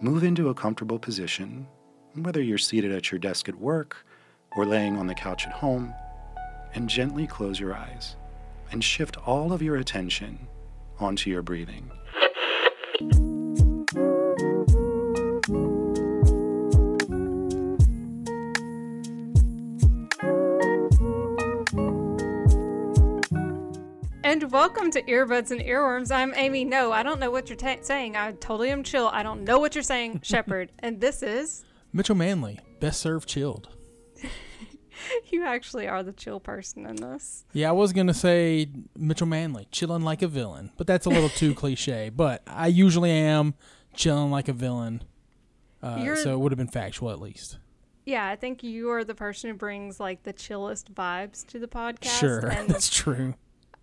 Move into a comfortable position, whether you're seated at your desk at work or laying on the couch at home, and gently close your eyes and shift all of your attention onto your breathing. And welcome to Earbuds and Earworms. I'm Amy. No, I don't know what you're ta- saying. I totally am chill. I don't know what you're saying, Shepard. And this is. Mitchell Manley, best served chilled. You actually are the chill person in this. Yeah, I was gonna say Mitchell Manley, chilling like a villain, but that's a little too cliche. But I usually am chilling like a villain, uh, so it would have been factual at least. Yeah, I think you are the person who brings like the chillest vibes to the podcast. Sure, And that's true.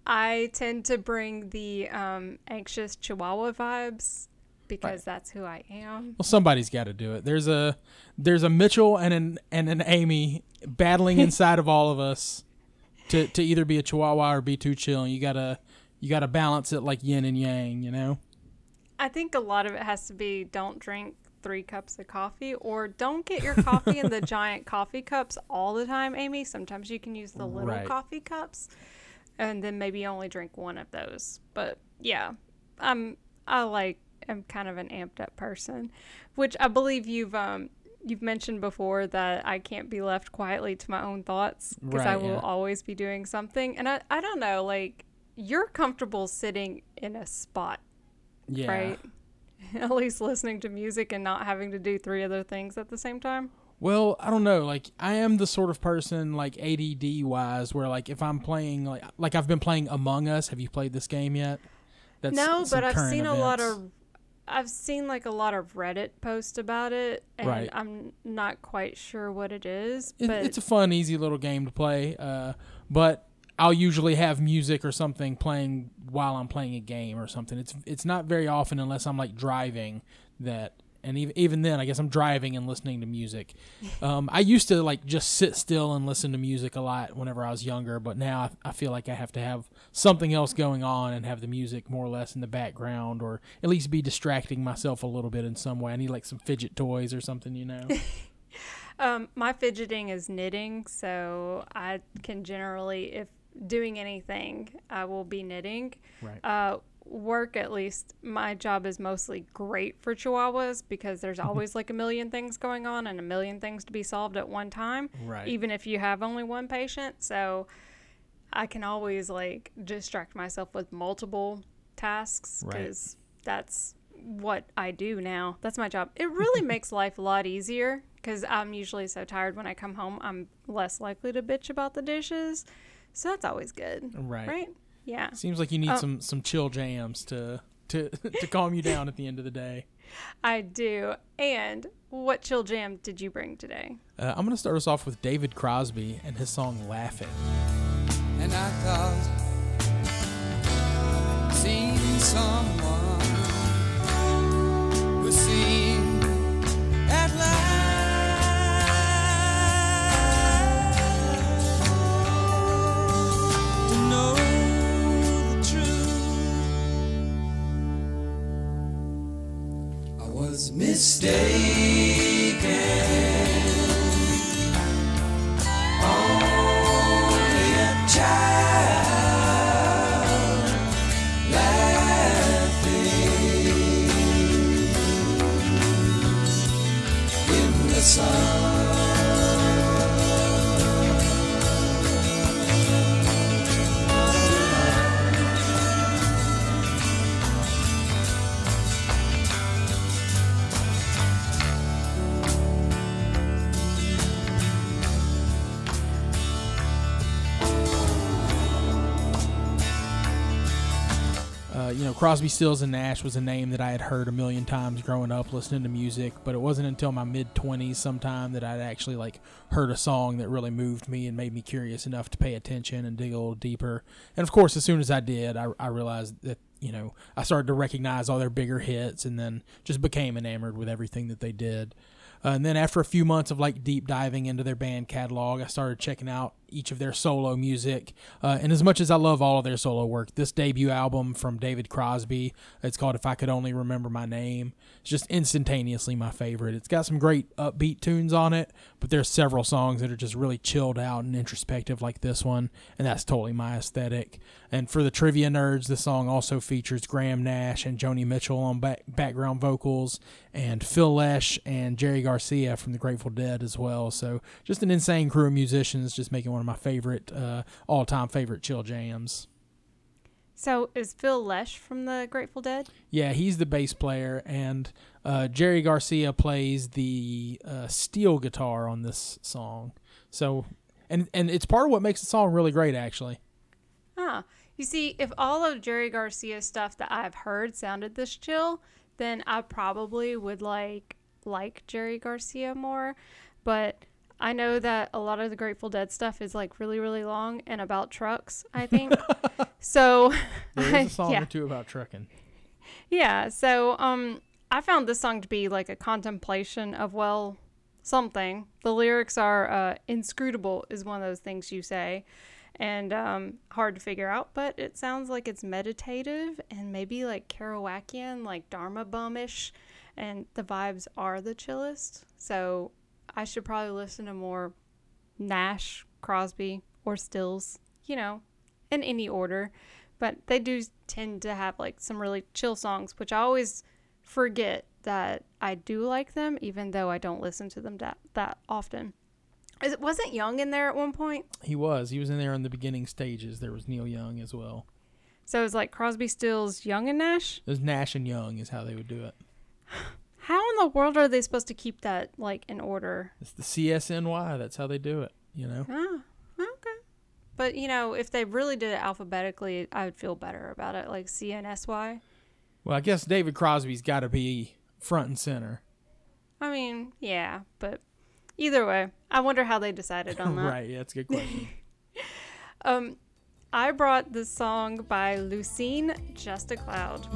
I tend to bring the um, anxious Chihuahua vibes because that's who I am. Well, somebody's got to do it. There's a there's a Mitchell and an and an Amy battling inside of all of us to to either be a Chihuahua or be too chill. And you gotta you gotta balance it like yin and yang. You know. I think a lot of it has to be don't drink three cups of coffee or don't get your coffee in the giant coffee cups all the time, Amy. Sometimes you can use the little Right. coffee cups and then maybe only drink one of those. But yeah, I'm I like am kind of an amped up person, which I believe you've um you've mentioned before that I can't be left quietly to my own thoughts because I will yeah. always be doing something. And I I don't know, like you're comfortable sitting in a spot Yeah. right? At least listening to music and not having to do three other things at the same time. Well, I don't know. Like I am the sort of person like ADD wise where like if I'm playing like like I've been playing Among Us. Have you played this game yet? That's no, but I've seen a lot of I've seen like a lot of Reddit posts about it and Right. I'm not quite sure what it is, It- but it's a fun, easy little game to play. Uh, but I'll usually have music or something playing while I'm playing a game or something. It's it's not very often unless I'm like driving that. And even even then, I guess I'm driving and listening to music. Um, I used to like just sit still and listen to music a lot whenever I was younger, but now I, I feel like I have to have something else going on and have the music more or less in the background, or at least be distracting myself a little bit in some way. I need like some fidget toys or something, you know. um my fidgeting is knitting, so I can generally if doing anything, I will be knitting. right. uh, work at least my job is mostly great for chihuahuas because there's always like a million things going on and a million things to be solved at one time Right. even if you have only one patient so i can always like distract myself with multiple tasks Right. because that's what i do now that's my job it really makes life a lot easier because i'm usually so tired when i come home i'm less likely to bitch about the dishes so that's always good Right. right yeah Seems like you need Oh. some some chill jams to to to calm you down at the end of the day. I do. And what chill jam did you bring today? Uh, I'm gonna start us off with David Crosby and his song "Laughing." And I thought seen someone who seemed at last to know the truth. I was mistaken. Crosby, Stills, and Nash was a name that I had heard a million times growing up listening to music, but it wasn't until my mid 20s sometime that I'd actually like heard a song that really moved me and made me curious enough to pay attention and dig a little deeper. And of course, as soon as I did, I, I realized that, you know, I started to recognize all their bigger hits and then just became enamored with everything that they did. Uh, and then after a few months of like deep diving into their band catalog, I started checking out each of their solo music. Uh, and as much as I love all of their solo work, this debut album from David Crosby, it's called If I Could Only Remember My Name, it's just instantaneously my favorite. It's got some great upbeat tunes on it, but there's several songs that are just really chilled out and introspective like this one, and that's totally my aesthetic. And for the trivia nerds, the song also features Graham Nash and Joni Mitchell on back- background vocals, and Phil Lesh and Jerry Garcia from the Grateful Dead as well. So just an insane crew of musicians, just making one of my favorite, uh, all-time favorite chill jams. So is Phil Lesh from the Grateful Dead? Yeah, he's the bass player, and uh, Jerry Garcia plays the uh, steel guitar on this song. So, and and it's part of what makes the song really great, actually. Ah, you see, if all of Jerry Garcia's stuff that I've heard sounded this chill, then I probably would like like Jerry Garcia more. But I know that a lot of the Grateful Dead stuff is like really, really long and about trucks. I think so. There is a song yeah. or two about trucking. Yeah, so um I found this song to be like a contemplation of well something. The lyrics are uh inscrutable is one of those things you say and um hard to figure out, but it sounds like it's meditative and maybe like Kerouacian, like Dharma bumish and the vibes are the chillest. So I should probably listen to more Nash, Crosby, or Stills, you know, in any order. But they do tend to have like some really chill songs, which I always forget that I do like them, even though I don't listen to them that, that often. Is it wasn't Young in there at one point? He was. He was in there in the beginning stages. There was Neil Young as well. So it's like Crosby, Stills, Young, and Nash. It was Nash and Young is how they would do it. How in the world are they supposed to keep that like in order? It's the CSNY. That's how they do it. You know. Ah, okay. But you know, if they really did it alphabetically, I would feel better about it, like C N S Y. Well, I guess David Crosby's got to be front and center. I mean, yeah, but either way, I wonder how they decided on that. right. Yeah, that's a good question. Um, I brought the song by Lucine, Just a Cloud.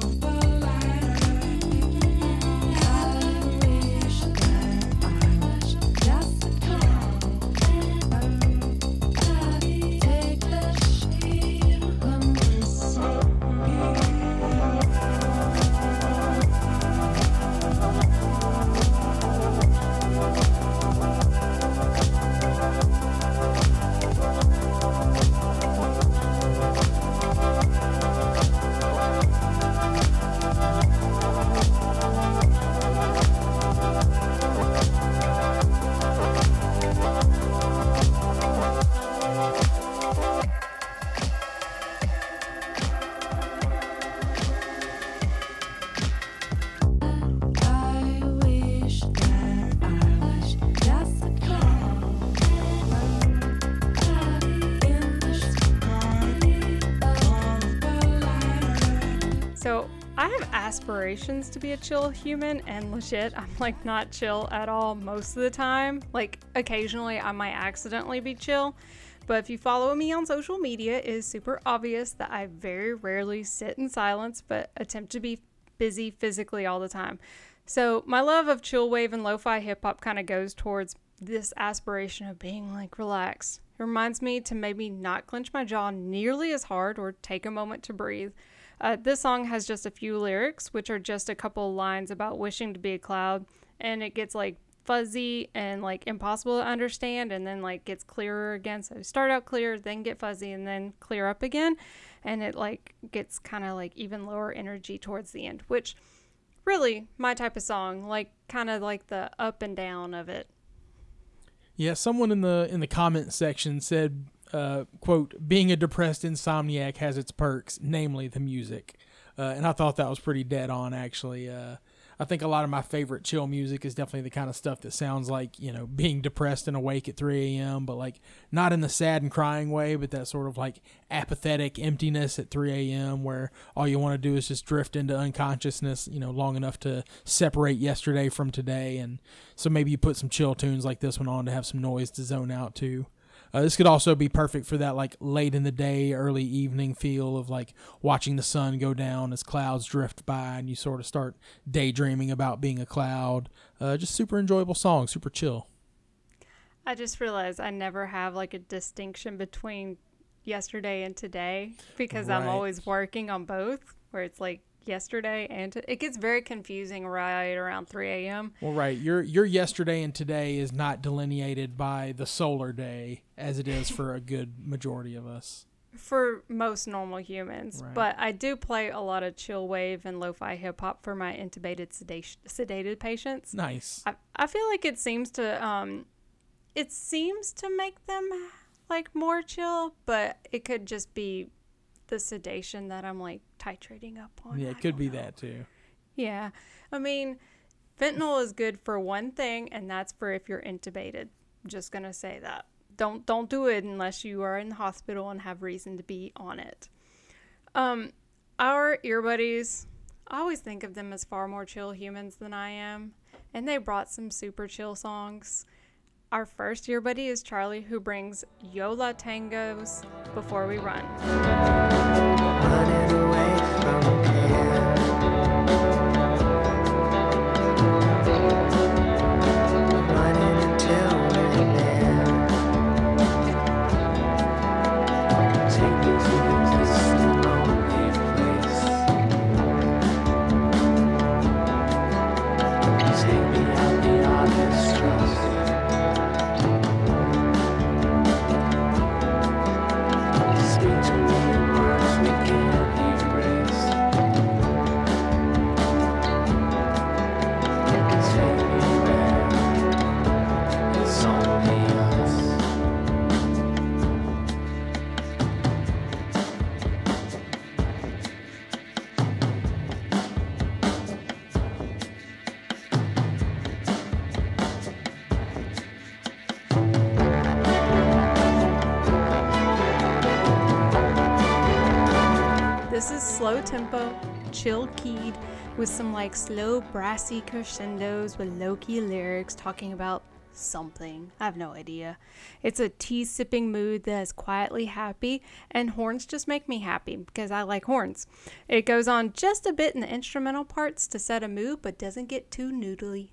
Aspirations to be a chill human, and legit, I'm like not chill at all most of the time. Like occasionally, I might accidentally be chill. But if you follow me on social media, it is super obvious that I very rarely sit in silence, but attempt to be busy physically all the time. So my love of chill wave and lo-fi hip hop kind of goes towards this aspiration of being like relaxed. It reminds me to maybe not clench my jaw nearly as hard or take a moment to breathe. Uh, this song has just a few lyrics, which are just a couple lines about wishing to be a cloud, and it gets like fuzzy and like impossible to understand, and then like gets clearer again. So start out clear, then get fuzzy, and then clear up again, and it like gets kind of like even lower energy towards the end, which really my type of song, like kind of like the up and down of it. Yeah, someone in the in the comment section said, uh, "quote Being a depressed insomniac has its perks, namely the music," uh, and I thought that was pretty dead on. Actually, uh, I think a lot of my favorite chill music is definitely the kind of stuff that sounds like you know being depressed and awake at 3 a.m. But like not in the sad and crying way, but that sort of like apathetic emptiness at 3 a.m. where all you want to do is just drift into unconsciousness, you know, long enough to separate yesterday from today. And so maybe you put some chill tunes like this one on to have some noise to zone out to. Uh, this could also be perfect for that like late in the day, early evening feel of like watching the sun go down as clouds drift by, and you sort of start daydreaming about being a cloud. Uh, just super enjoyable song, super chill. I just realized I never have like a distinction between yesterday and today because I'm always working on both, where it's like yesterday and t- it gets very confusing right around 3 a.m. Well, right, your your yesterday and today is not delineated by the solar day as it is for a good majority of us. for most normal humans. Right. But I do play a lot of chill wave and lo-fi hip hop for my intubated sedation, sedated patients. Nice. I, I feel like it seems to um it seems to make them like more chill, but it could just be the sedation that I'm like titrating up on. Yeah, I it could be know. that too. Yeah. I mean, fentanyl is good for one thing and that's for if you're intubated. Just going to say that. Don't don't do it unless you are in the hospital and have reason to be on it. Um our ear buddies, I always think of them as far more chill humans than I am, and they brought some super chill songs. Our first year buddy is Charlie, who brings Yola Tangos before we run. Tempo, chill keyed, with some like slow brassy crescendos with low key lyrics talking about something. I have no idea. It's a tea sipping mood that is quietly happy, and horns just make me happy because I like horns. It goes on just a bit in the instrumental parts to set a mood, but doesn't get too noodly.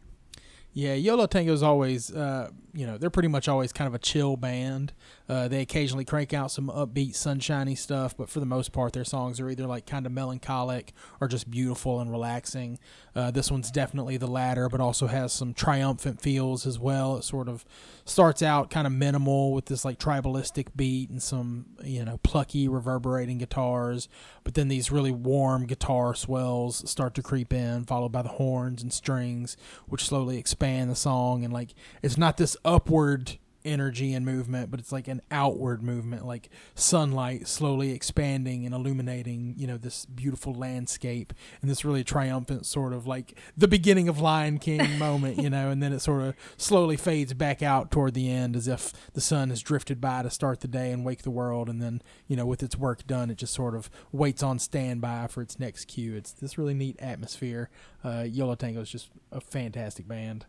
Yeah, Yolo Tango's always, uh, you know, they're pretty much always kind of a chill band. Uh, they occasionally crank out some upbeat, sunshiny stuff, but for the most part, their songs are either like kind of melancholic or just beautiful and relaxing. Uh, this one's definitely the latter, but also has some triumphant feels as well. It sort of starts out kind of minimal with this like tribalistic beat and some, you know, plucky, reverberating guitars, but then these really warm guitar swells start to creep in, followed by the horns and strings, which slowly expand the song. And like, it's not this upward energy and movement, but it's like an outward movement, like sunlight slowly expanding and illuminating, you know, this beautiful landscape and this really triumphant sort of like the beginning of Lion King moment, you know, and then it sort of slowly fades back out toward the end as if the sun has drifted by to start the day and wake the world. And then, you know, with its work done, it just sort of waits on standby for its next cue. It's this really neat atmosphere. Uh, Yolo Tango is just a fantastic band.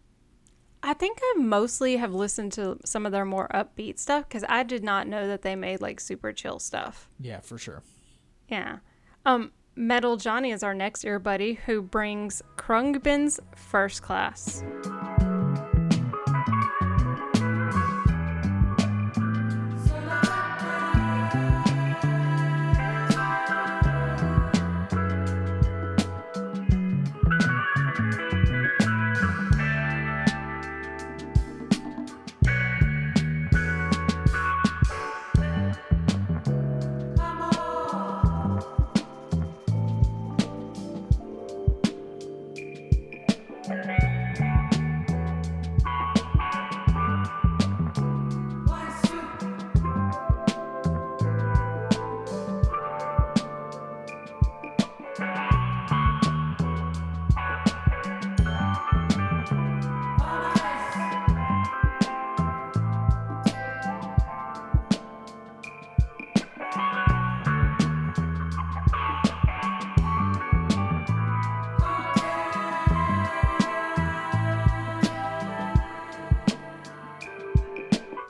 I think I mostly have listened to some of their more upbeat stuff because I did not know that they made like super chill stuff. Yeah, for sure. Yeah. Um, Metal Johnny is our next ear buddy who brings Khruangbin's First Class.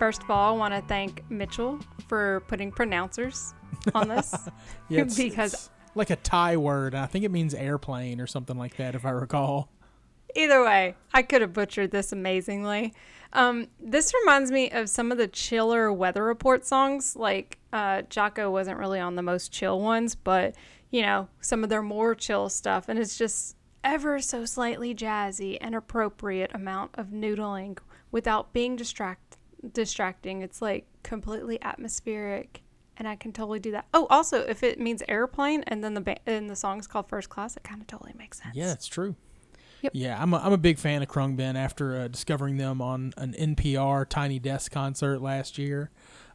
First of all, I want to thank Mitchell for putting pronouncers on this. Yeah, it's, Because- it's like a Thai word. I think it means airplane or something like that, if I recall. Either way, I could have butchered this amazingly. Um, this reminds me of some of the chiller weather report songs. Like uh, Jaco wasn't really on the most chill ones, but you know some of their more chill stuff, and it's just ever so slightly jazzy and appropriate amount of noodling without being distract distracting. It's like completely atmospheric, and I can totally do that. Oh, also, if it means airplane, and then the ba- and the song's called First Class, it kind of totally makes sense. Yeah, that's true. Yep. Yeah, I'm a, I'm a big fan of Khruangbin after uh, discovering them on an NPR Tiny Desk concert last year.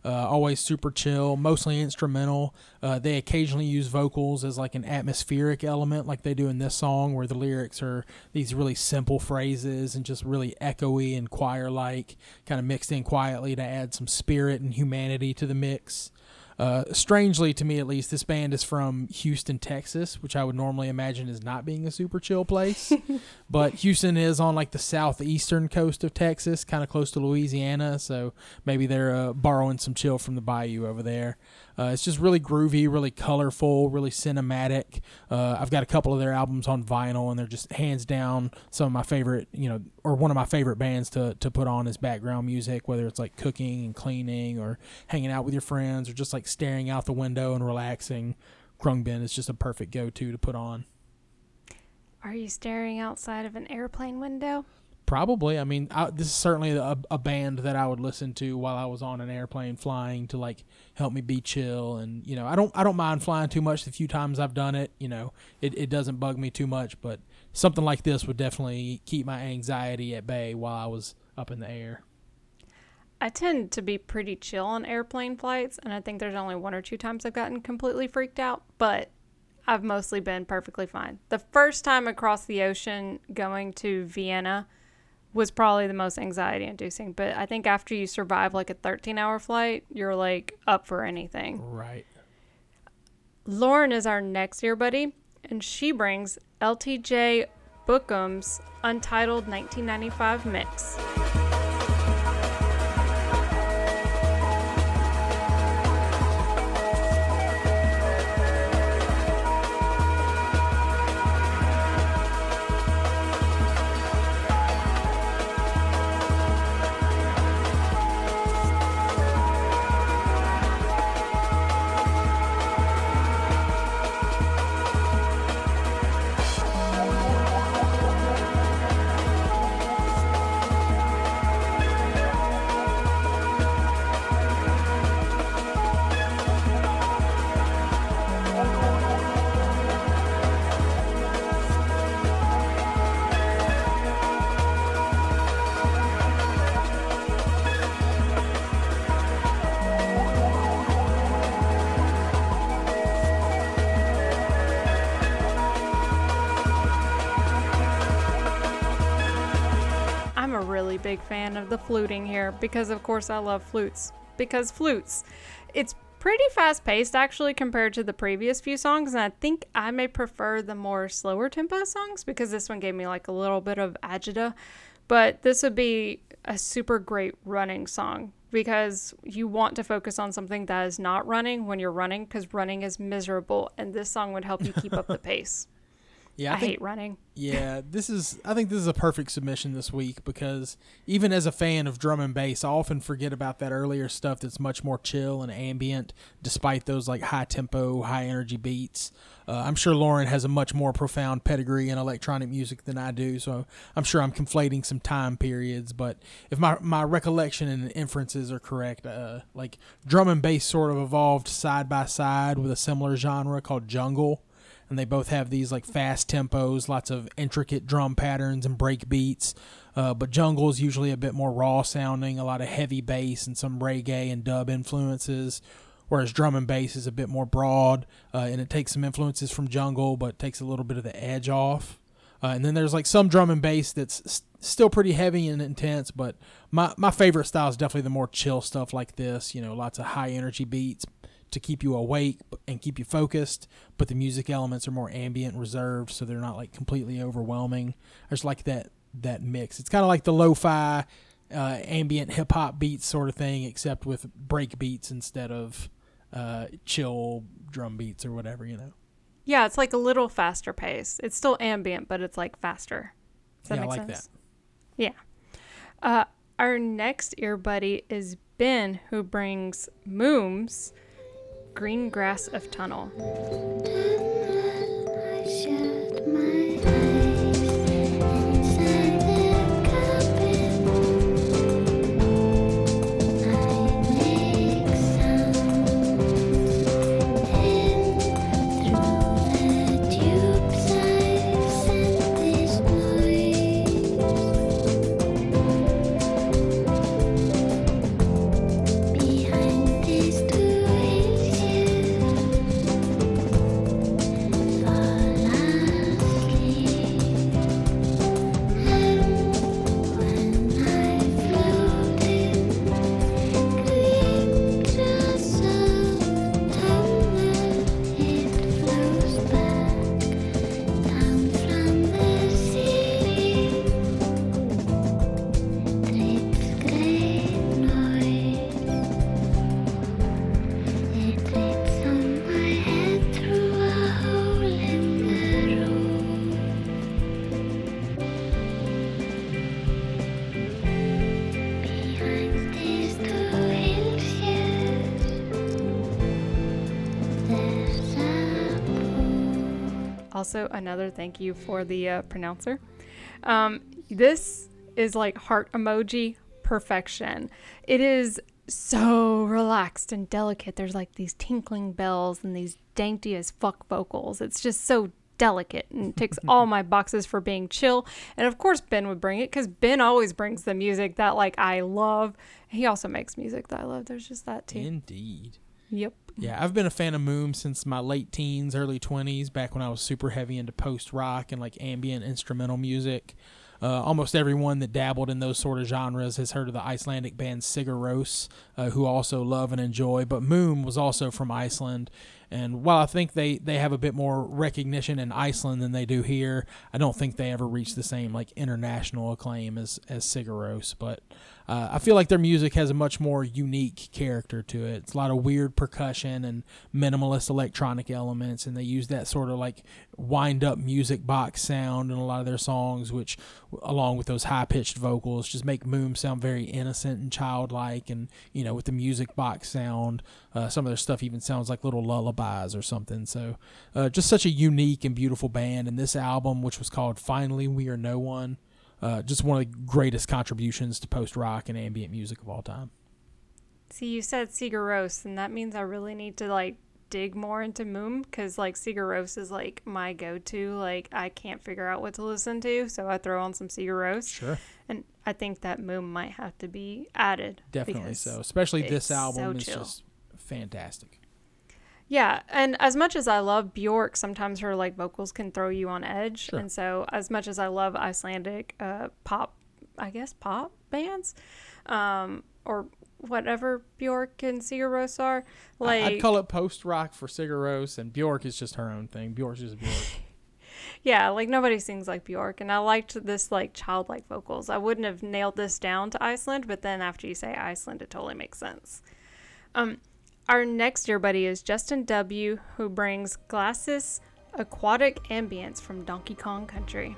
Uh, always super chill, mostly instrumental. Uh, they occasionally use vocals as like an atmospheric element, like they do in this song, where the lyrics are these really simple phrases and just really echoey and choir like, kind of mixed in quietly to add some spirit and humanity to the mix. Uh, strangely, to me at least, this band is from Houston, Texas, which I would normally imagine is not being a super chill place. but Houston is on like the southeastern coast of Texas, kind of close to Louisiana, so maybe they're uh, borrowing some chill from the bayou over there. Uh, it's just really groovy, really colorful, really cinematic. Uh, I've got a couple of their albums on vinyl, and they're just hands down some of my favorite, you know, or one of my favorite bands to, to put on as background music, whether it's like cooking and cleaning or hanging out with your friends or just like staring out the window and relaxing. Khruangbin is just a perfect go to to put on. Are you staring outside of an airplane window? Probably. I mean, I, this is certainly a, a band that I would listen to while I was on an airplane flying to like help me be chill. And you know, I don't I don't mind flying too much. The few times I've done it, you know, it, it doesn't bug me too much. But something like this would definitely keep my anxiety at bay while I was up in the air. I tend to be pretty chill on airplane flights, and I think there's only one or two times I've gotten completely freaked out, but I've mostly been perfectly fine. The first time across the ocean going to Vienna was probably the most anxiety inducing, but I think after you survive like a 13 hour flight, you're like up for anything. Right. Lauren is our next ear buddy, and she brings LTJ Bukem's Untitled 1995 mix. The fluting here because, of course, I love flutes. Because flutes. It's pretty fast paced actually compared to the previous few songs, and I think I may prefer the more slower tempo songs because this one gave me like a little bit of agita. But this would be a super great running song because you want to focus on something that is not running when you're running because running is miserable, and this song would help you keep up the pace. Yeah, I, I, think hate running. Yeah, this is. I think this is a perfect submission this week because even as a fan of drum and bass, I often forget about that earlier stuff that's much more chill and ambient, despite those like high tempo, high energy beats. Uh, I'm sure Lauren has a much more profound pedigree in electronic music than I do, so I'm sure I'm conflating some time periods. But if my my recollection and inferences are correct, uh, like drum and bass sort of evolved side by side with a similar genre called jungle and they both have these like fast tempos, lots of intricate drum patterns and break beats. Uh, but jungle is usually a bit more raw sounding, a lot of heavy bass and some reggae and dub influences. Whereas drum and bass is a bit more broad, uh, and it takes some influences from jungle, but takes a little bit of the edge off. Uh, and then there's like some drum and bass that's s- still pretty heavy and intense, but my, my favorite style is definitely the more chill stuff like this. You know, lots of high energy beats, to keep you awake and keep you focused, but the music elements are more ambient, reserved, so they're not like completely overwhelming. I just like that that mix. It's kind of like the lo-fi uh, ambient hip hop beats sort of thing, except with break beats instead of uh, chill drum beats or whatever. You know. Yeah, it's like a little faster pace. It's still ambient, but it's like faster. Does that yeah, I make like sense? Yeah. Uh, our next ear buddy is Ben, who brings Múm's Green Grass of Tunnel. Also, another thank you for the uh, pronouncer. Um, this is like heart emoji perfection. It is so relaxed and delicate. There's like these tinkling bells and these dainty as fuck vocals. It's just so delicate and ticks all my boxes for being chill. And of course, Ben would bring it because Ben always brings the music that like I love. He also makes music that I love. There's just that too. Indeed. Yep. Yeah, I've been a fan of Múm since my late teens, early 20s, back when I was super heavy into post rock and like ambient instrumental music. Uh, almost everyone that dabbled in those sort of genres has heard of the Icelandic band Sigur Rós, uh, who also love and enjoy. But Múm was also from Iceland, and while I think they, they have a bit more recognition in Iceland than they do here, I don't think they ever reached the same like international acclaim as as Sigur Rós. But uh, I feel like their music has a much more unique character to it. It's a lot of weird percussion and minimalist electronic elements, and they use that sort of like wind up music box sound in a lot of their songs, which, along with those high pitched vocals, just make Múm sound very innocent and childlike. And you know, with the music box sound, uh, some of their stuff even sounds like little lullabies or something. So, uh, just such a unique and beautiful band. And this album, which was called "Finally We Are No One." Uh, just one of the greatest contributions to post rock and ambient music of all time. See, you said Sigur Rós, and that means I really need to like dig more into Múm because like Sigur Rós is like my go-to. Like I can't figure out what to listen to, so I throw on some Sigur Rós, Sure. and I think that Múm might have to be added. Definitely so. Especially this album so is chill. just fantastic. Yeah, and as much as I love Bjork, sometimes her like vocals can throw you on edge, Sure. and so as much as I love Icelandic uh, pop, I guess pop bands, um, or whatever Bjork and Sigur Rós are, like I'd call it post rock for Sigur Rós, and Bjork is just her own thing. Bjork's just Bjork. Yeah, like nobody sings like Bjork, and I liked this like childlike vocals. I wouldn't have nailed this down to Iceland, but then after you say Iceland, it totally makes sense. Um, our next dear buddy is Justin W, who brings Glasses Aquatic Ambience from Donkey Kong Country.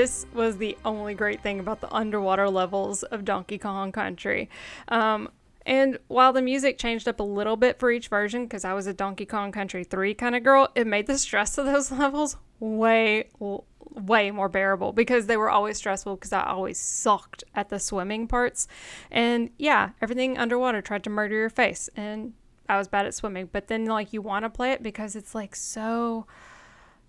This was the only great thing about the underwater levels of Donkey Kong Country. Um, And while the music changed up a little bit for each version, because I was a Donkey Kong Country 3 kind of girl, it made the stress of those levels way, way more bearable because they were always stressful because I always sucked at the swimming parts. And yeah, everything underwater tried to murder your face. And I was bad at swimming. But then, like, you want to play it because it's like so,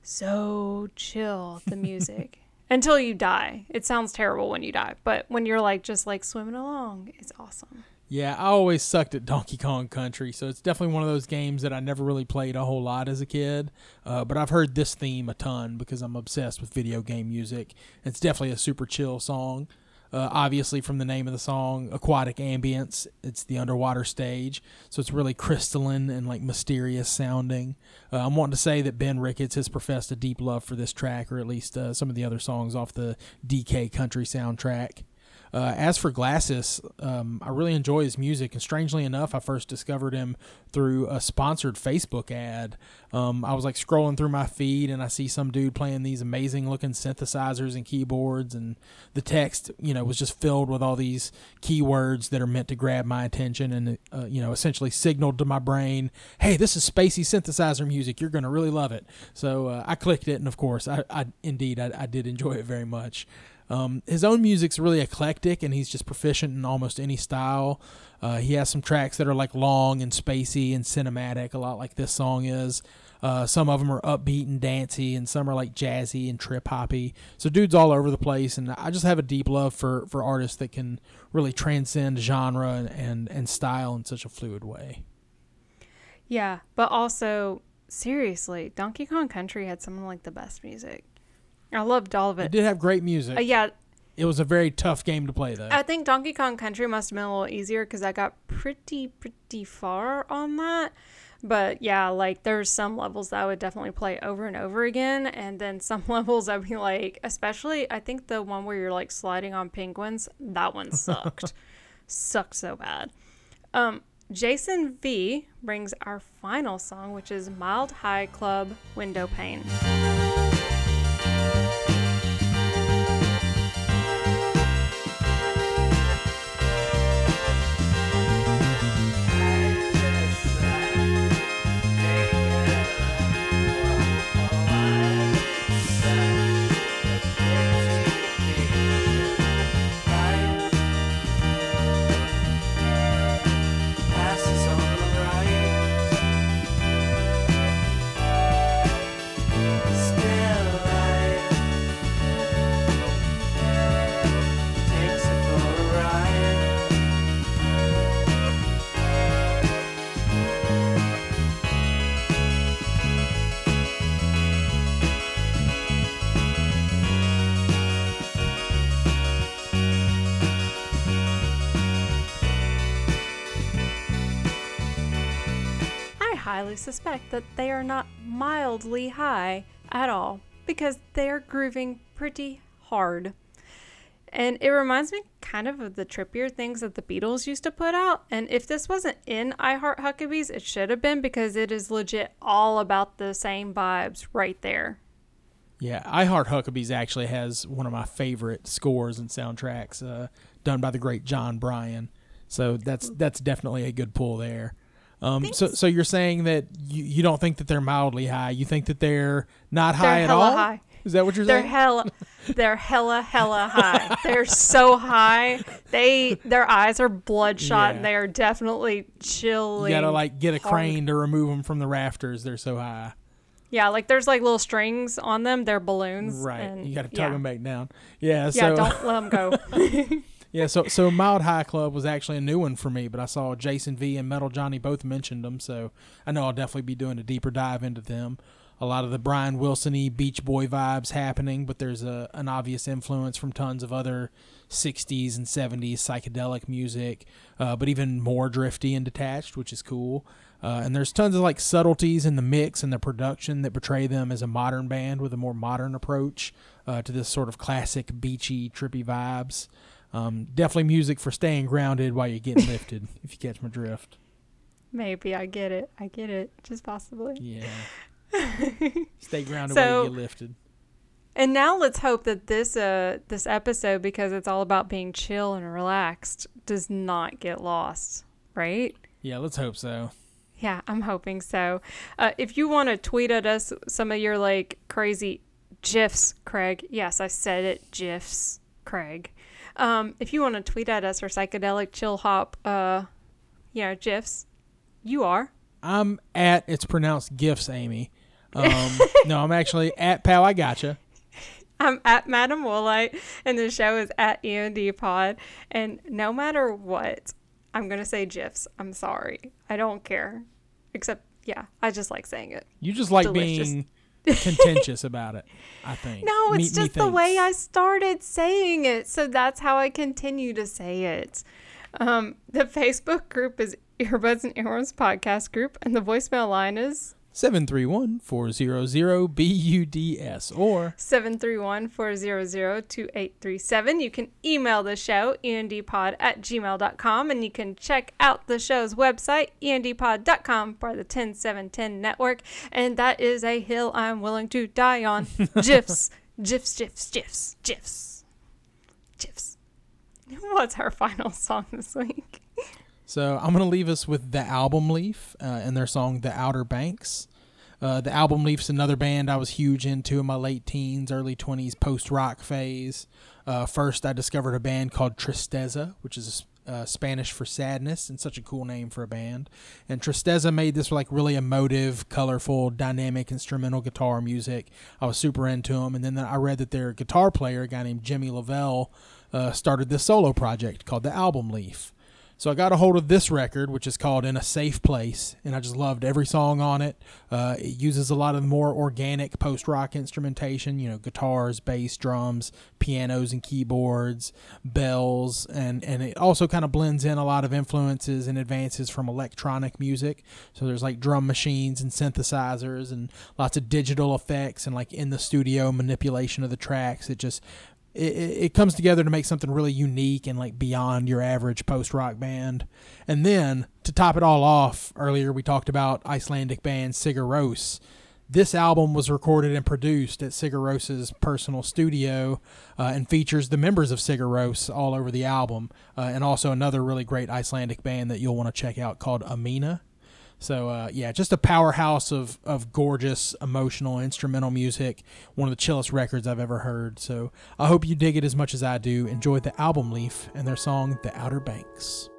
so chill, the music. Until you die. It sounds terrible when you die. But when you're like just like swimming along, it's awesome. Yeah, I always sucked at Donkey Kong Country, so it's definitely one of those games that I never really played a whole lot as a kid. Uh, but I've heard this theme a ton because I'm obsessed with video game music. It's definitely a super chill song. Uh, obviously, from the name of the song, aquatic ambience. It's the underwater stage, so it's really crystalline and like mysterious sounding. Uh, I'm wanting to say that Ben Ricketts has professed a deep love for this track, or at least uh, some of the other songs off the DK Country soundtrack. Uh, as for Glasses, um, I really enjoy his music, and strangely enough, I first discovered him through a sponsored Facebook ad. Um, I was like scrolling through my feed, and I see some dude playing these amazing looking synthesizers and keyboards, and the text, you know, was just filled with all these keywords that are meant to grab my attention, and uh, you know, essentially signaled to my brain, "Hey, this is spacey synthesizer music. You're gonna really love it." So uh, I clicked it, and of course, I, I indeed I, I did enjoy it very much. Um, his own music's really eclectic, and he's just proficient in almost any style. Uh, he has some tracks that are like long and spacey and cinematic, a lot like this song is. Uh, some of them are upbeat and dancey, and some are like jazzy and trip hoppy. So dude's all over the place, and I just have a deep love for for artists that can really transcend genre and and, and style in such a fluid way. Yeah, but also seriously, Donkey Kong Country had some of like the best music. I loved all of It it. did have great music. Uh, yeah, It was a very tough game to play though. I think Donkey Kong Country must have been a little easier because I got pretty pretty far on that. But yeah, like there's some levels that I would definitely play over and over again, and then some levels I'd be like, especially I think the one where you're like sliding on penguins, that one sucked, sucked so bad. Um, Jason V brings our final song, which is Mild High Club Window Pane. Suspect that they are not mildly high at all because they are grooving pretty hard. And it reminds me kind of of the trippier things that the Beatles used to put out. And if this wasn't in I Heart Huckabees, it should have been because it is legit all about the same vibes right there. Yeah, I Heart Huckabees actually has one of my favorite scores and soundtracks uh, done by the great Jon Brion. So that's that's definitely a good pull there. Um, so so you're saying that you, you don't think that they're mildly high? You think that they're not high They're at hella all? high. Is that what you're saying? They're hella, they're hella, hella high. They're so high. They, their eyes are bloodshot. Yeah. and They are definitely chilling. you gotta like get a hard. crane to remove them from the rafters. They're so high. Yeah, like there's like little strings on them. They're balloons. Right. and- you got to tug yeah. them back down. Yeah. Yeah, So don't let them go. yeah. So so Mild High Club was actually a new one for me, but I saw Jason V and Metal Johnny both mentioned them, so I know I'll definitely be doing a deeper dive into them. A lot of the Brian Wilson-y Beach Boy vibes happening, but there's a an obvious influence from tons of other 60s and 70s psychedelic music, uh, but even more drifty and detached, which is cool. Uh, and there's tons of like subtleties in the mix and the production that portray them as a modern band with a more modern approach uh, to this sort of classic beachy, trippy vibes. Um, definitely music for staying grounded while you're getting lifted, if you catch my drift. Maybe I get it. I get it. Just possibly. Yeah. Stay grounded while So- you get lifted. And now let's hope that this uh this episode, because it's all about being chill and relaxed, does not get lost. right? Yeah, let's hope so. Yeah, I'm hoping so. Uh, if you want to tweet at us some of your like crazy gifs, Craig. Yes, I said it, gifs, Craig. Um, if you want to tweet at us or psychedelic chill hop, uh, know, gifs, you are. I'm at it's pronounced gifs, Amy. Um, no, I'm actually at pal. I gotcha. I'm at Madam Woolite, and the show is at END Pod. And no matter what, I'm gonna say gifs. I'm sorry. I don't care. Except, yeah, I just like saying it. You just like Delicious. being contentious about it. I think. No, it's Me- just the way I started saying it, so that's how I continue to say it. Um, the Facebook group is Earbuds and Earworms Podcast Group, and the voicemail line is 731-400-BUDS or 731-400-2837. You can email the show, endpod at gmail.com, and you can check out the show's website, endpod.com, for the 10710 network. And that is a hill I'm willing to die on. GIFs, GIFs, GIFs, GIFs, GIFs, GIFs. What's our final song this week? So I'm gonna leave us with the Album Leaf uh, and their song "The Outer Banks." Uh, the Album Leaf's another band I was huge into in my late teens, early 20s, post rock phase. Uh, first, I discovered a band called Tristeza, which is uh, Spanish for sadness, and such a cool name for a band. And Tristeza made this like really emotive, colorful, dynamic instrumental guitar music. I was super into them, and then I read that their guitar player, a guy named Jimmy LaValle, uh, started this solo project called the Album Leaf. So I got a hold of this record, which is called "In a Safe Place," and I just loved every song on it. Uh, it uses a lot of more organic post-rock instrumentation, you know, guitars, bass, drums, pianos, and keyboards, bells, and and it also kind of blends in a lot of influences and advances from electronic music. So there's like drum machines and synthesizers, and lots of digital effects and like in the studio manipulation of the tracks. It just it it comes together to make something really unique and like beyond your average post rock band. And then to top it all off, earlier we talked about Icelandic band Sigur Rós. This album was recorded and produced at Sigur Rós's personal studio uh, and features the members of Sigur Rós all over the album, uh, and also another really great Icelandic band that you'll want to check out called amiina. So uh, yeah, just a powerhouse of of gorgeous, emotional instrumental music. One of the chillest records I've ever heard. So I hope you dig it as much as I do. Enjoy the album Leaf and their song "The Outer Banks."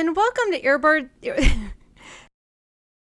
And welcome to Earbird